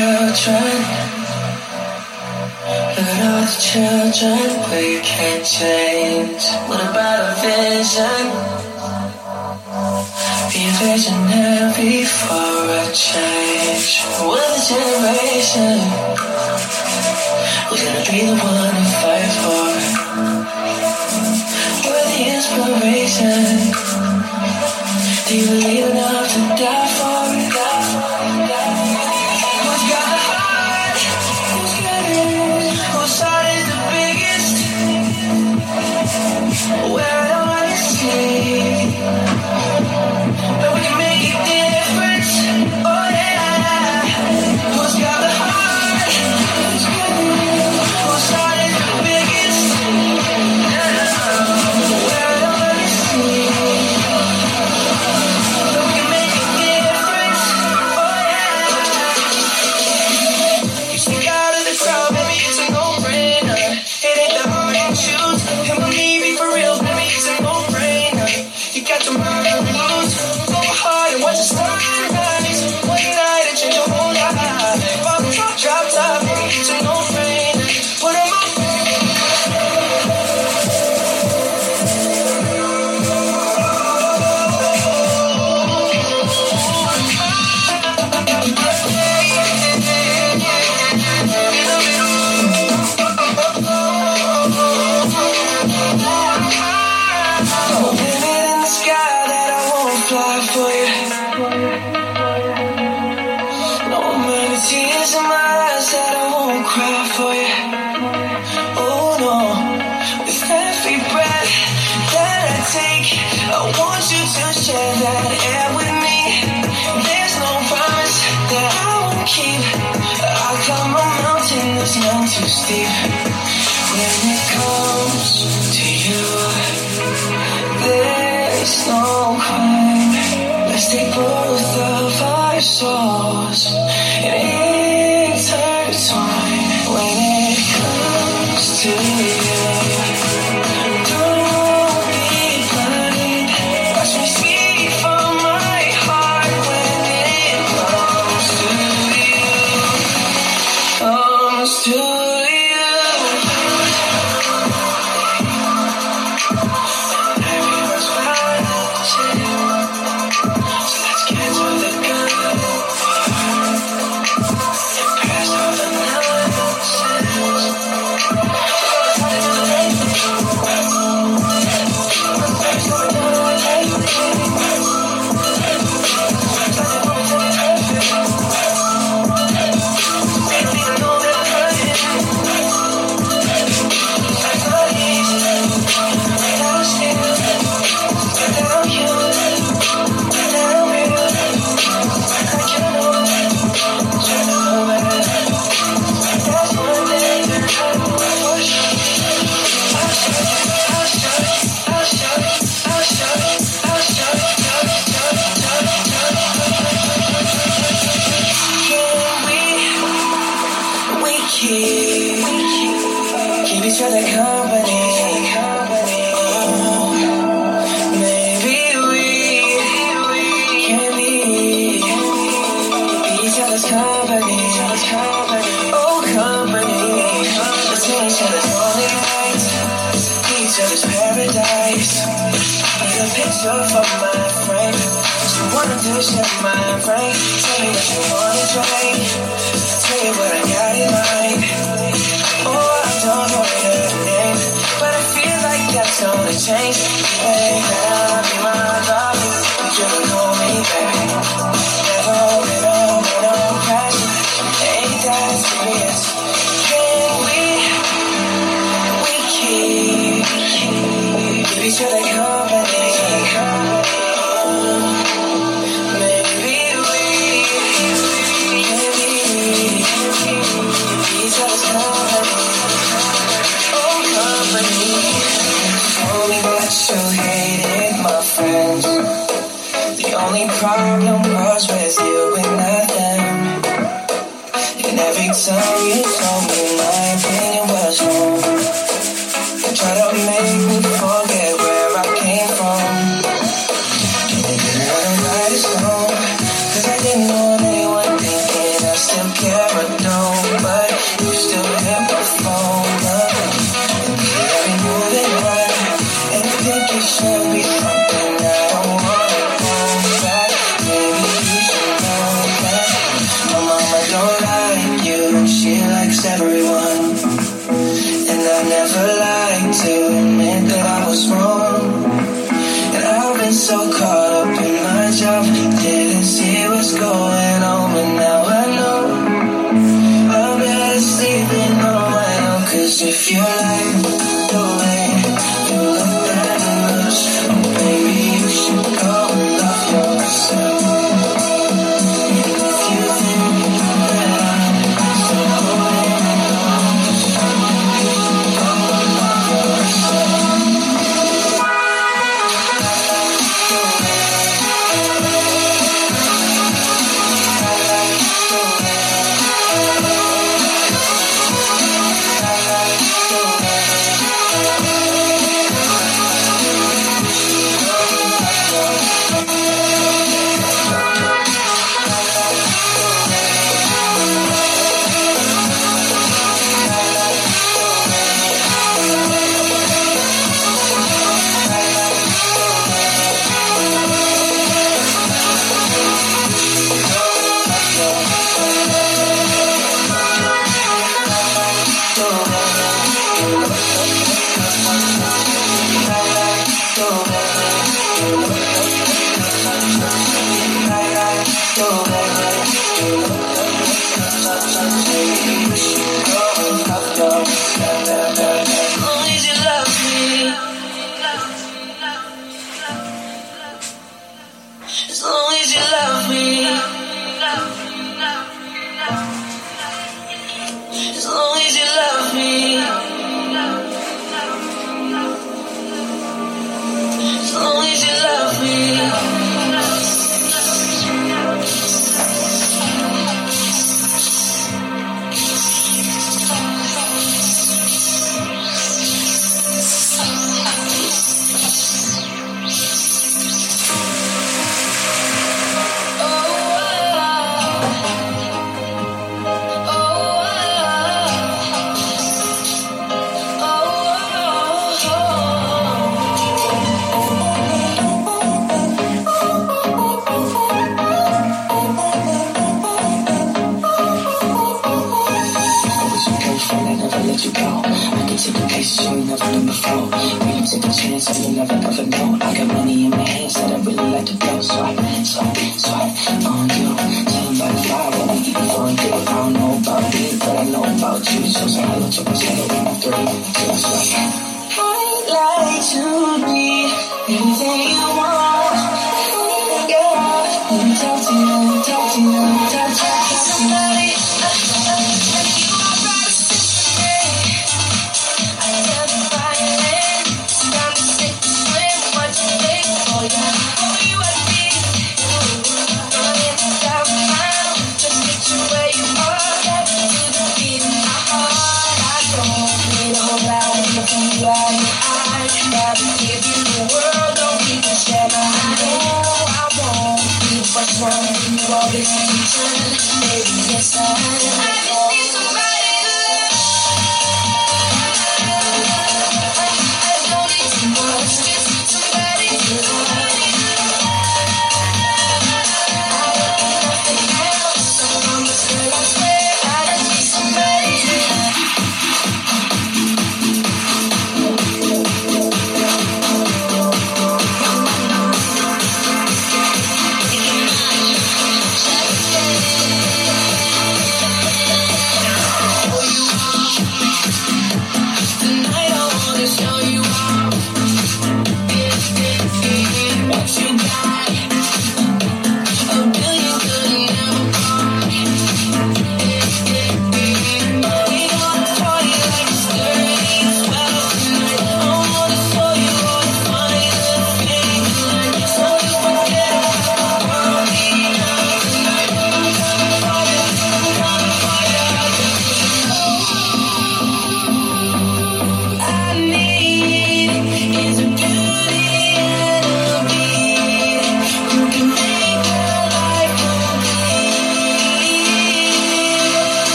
children. But all the children we can't change. What about a vision? Be visionary for a change. We're the generation. who's gonna be the one to fight for. We're the inspiration. Do you believe enough to die?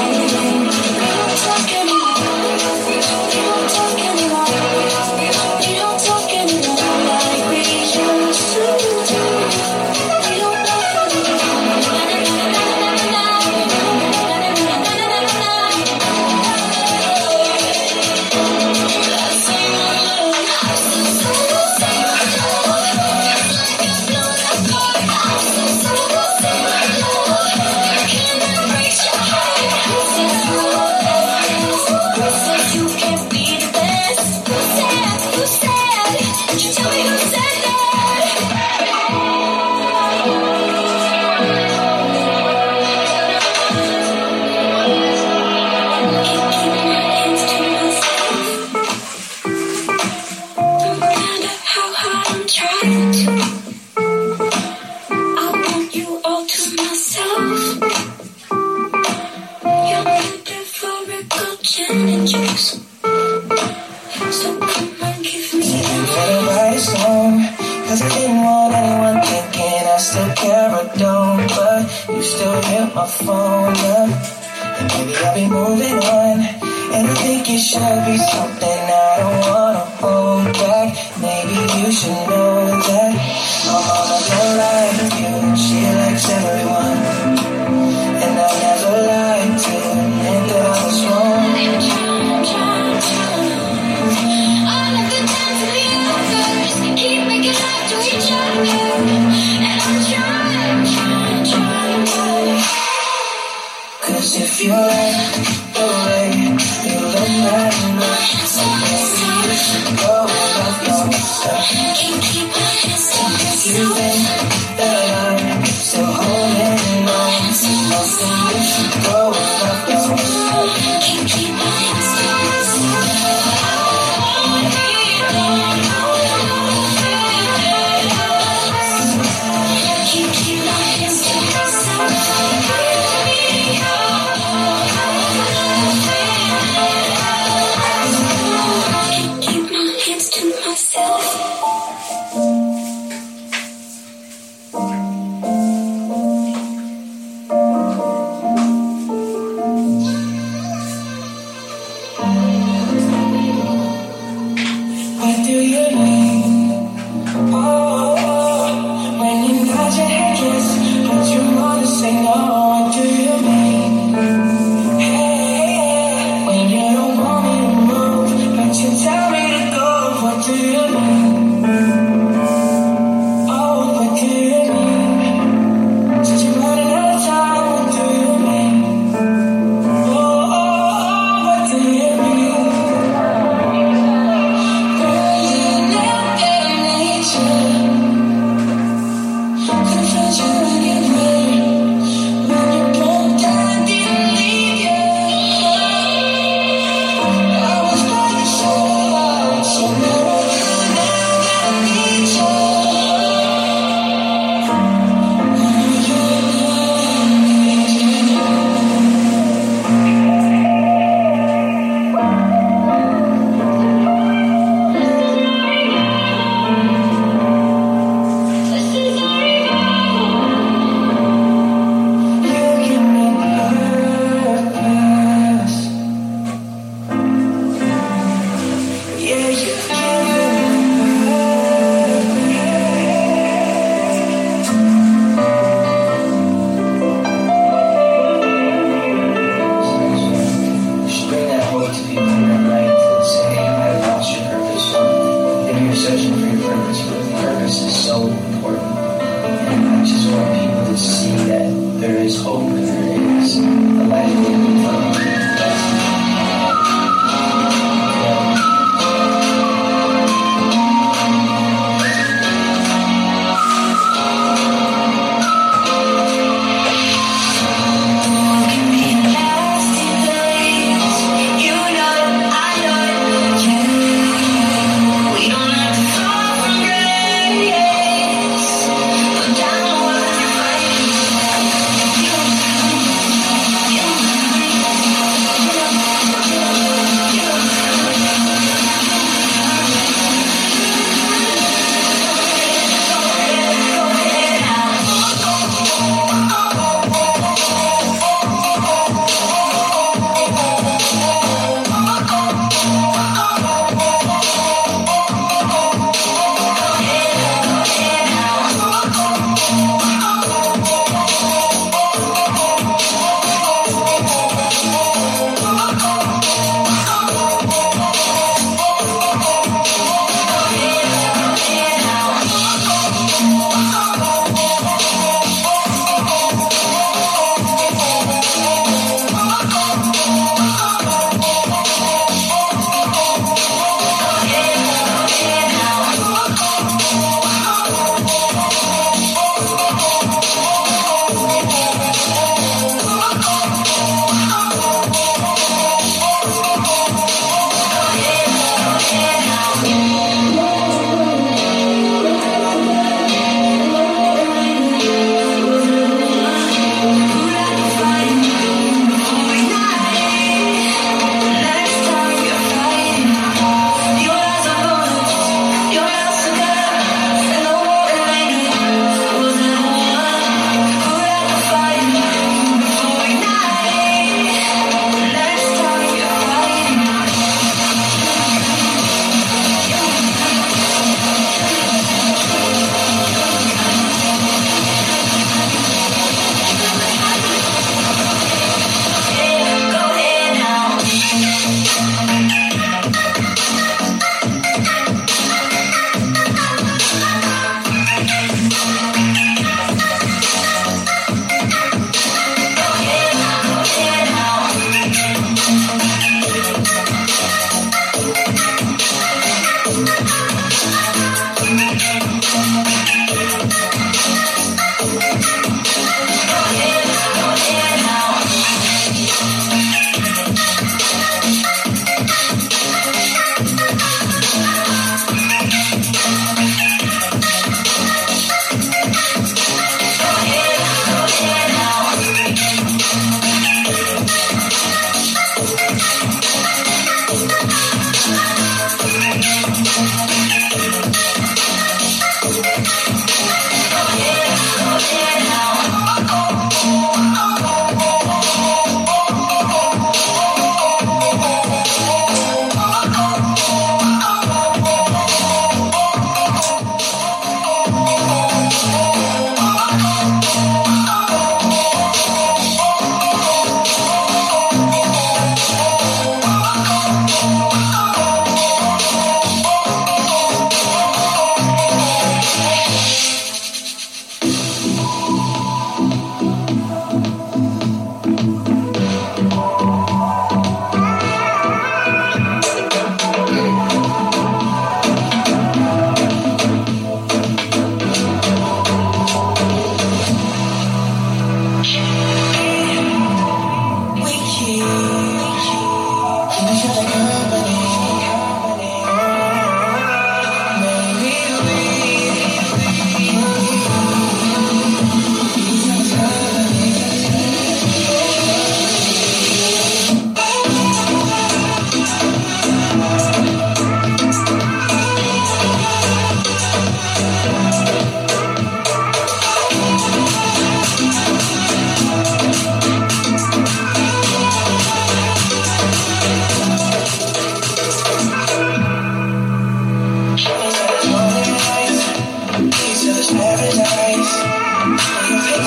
Cause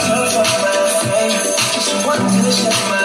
you are. Just one to share my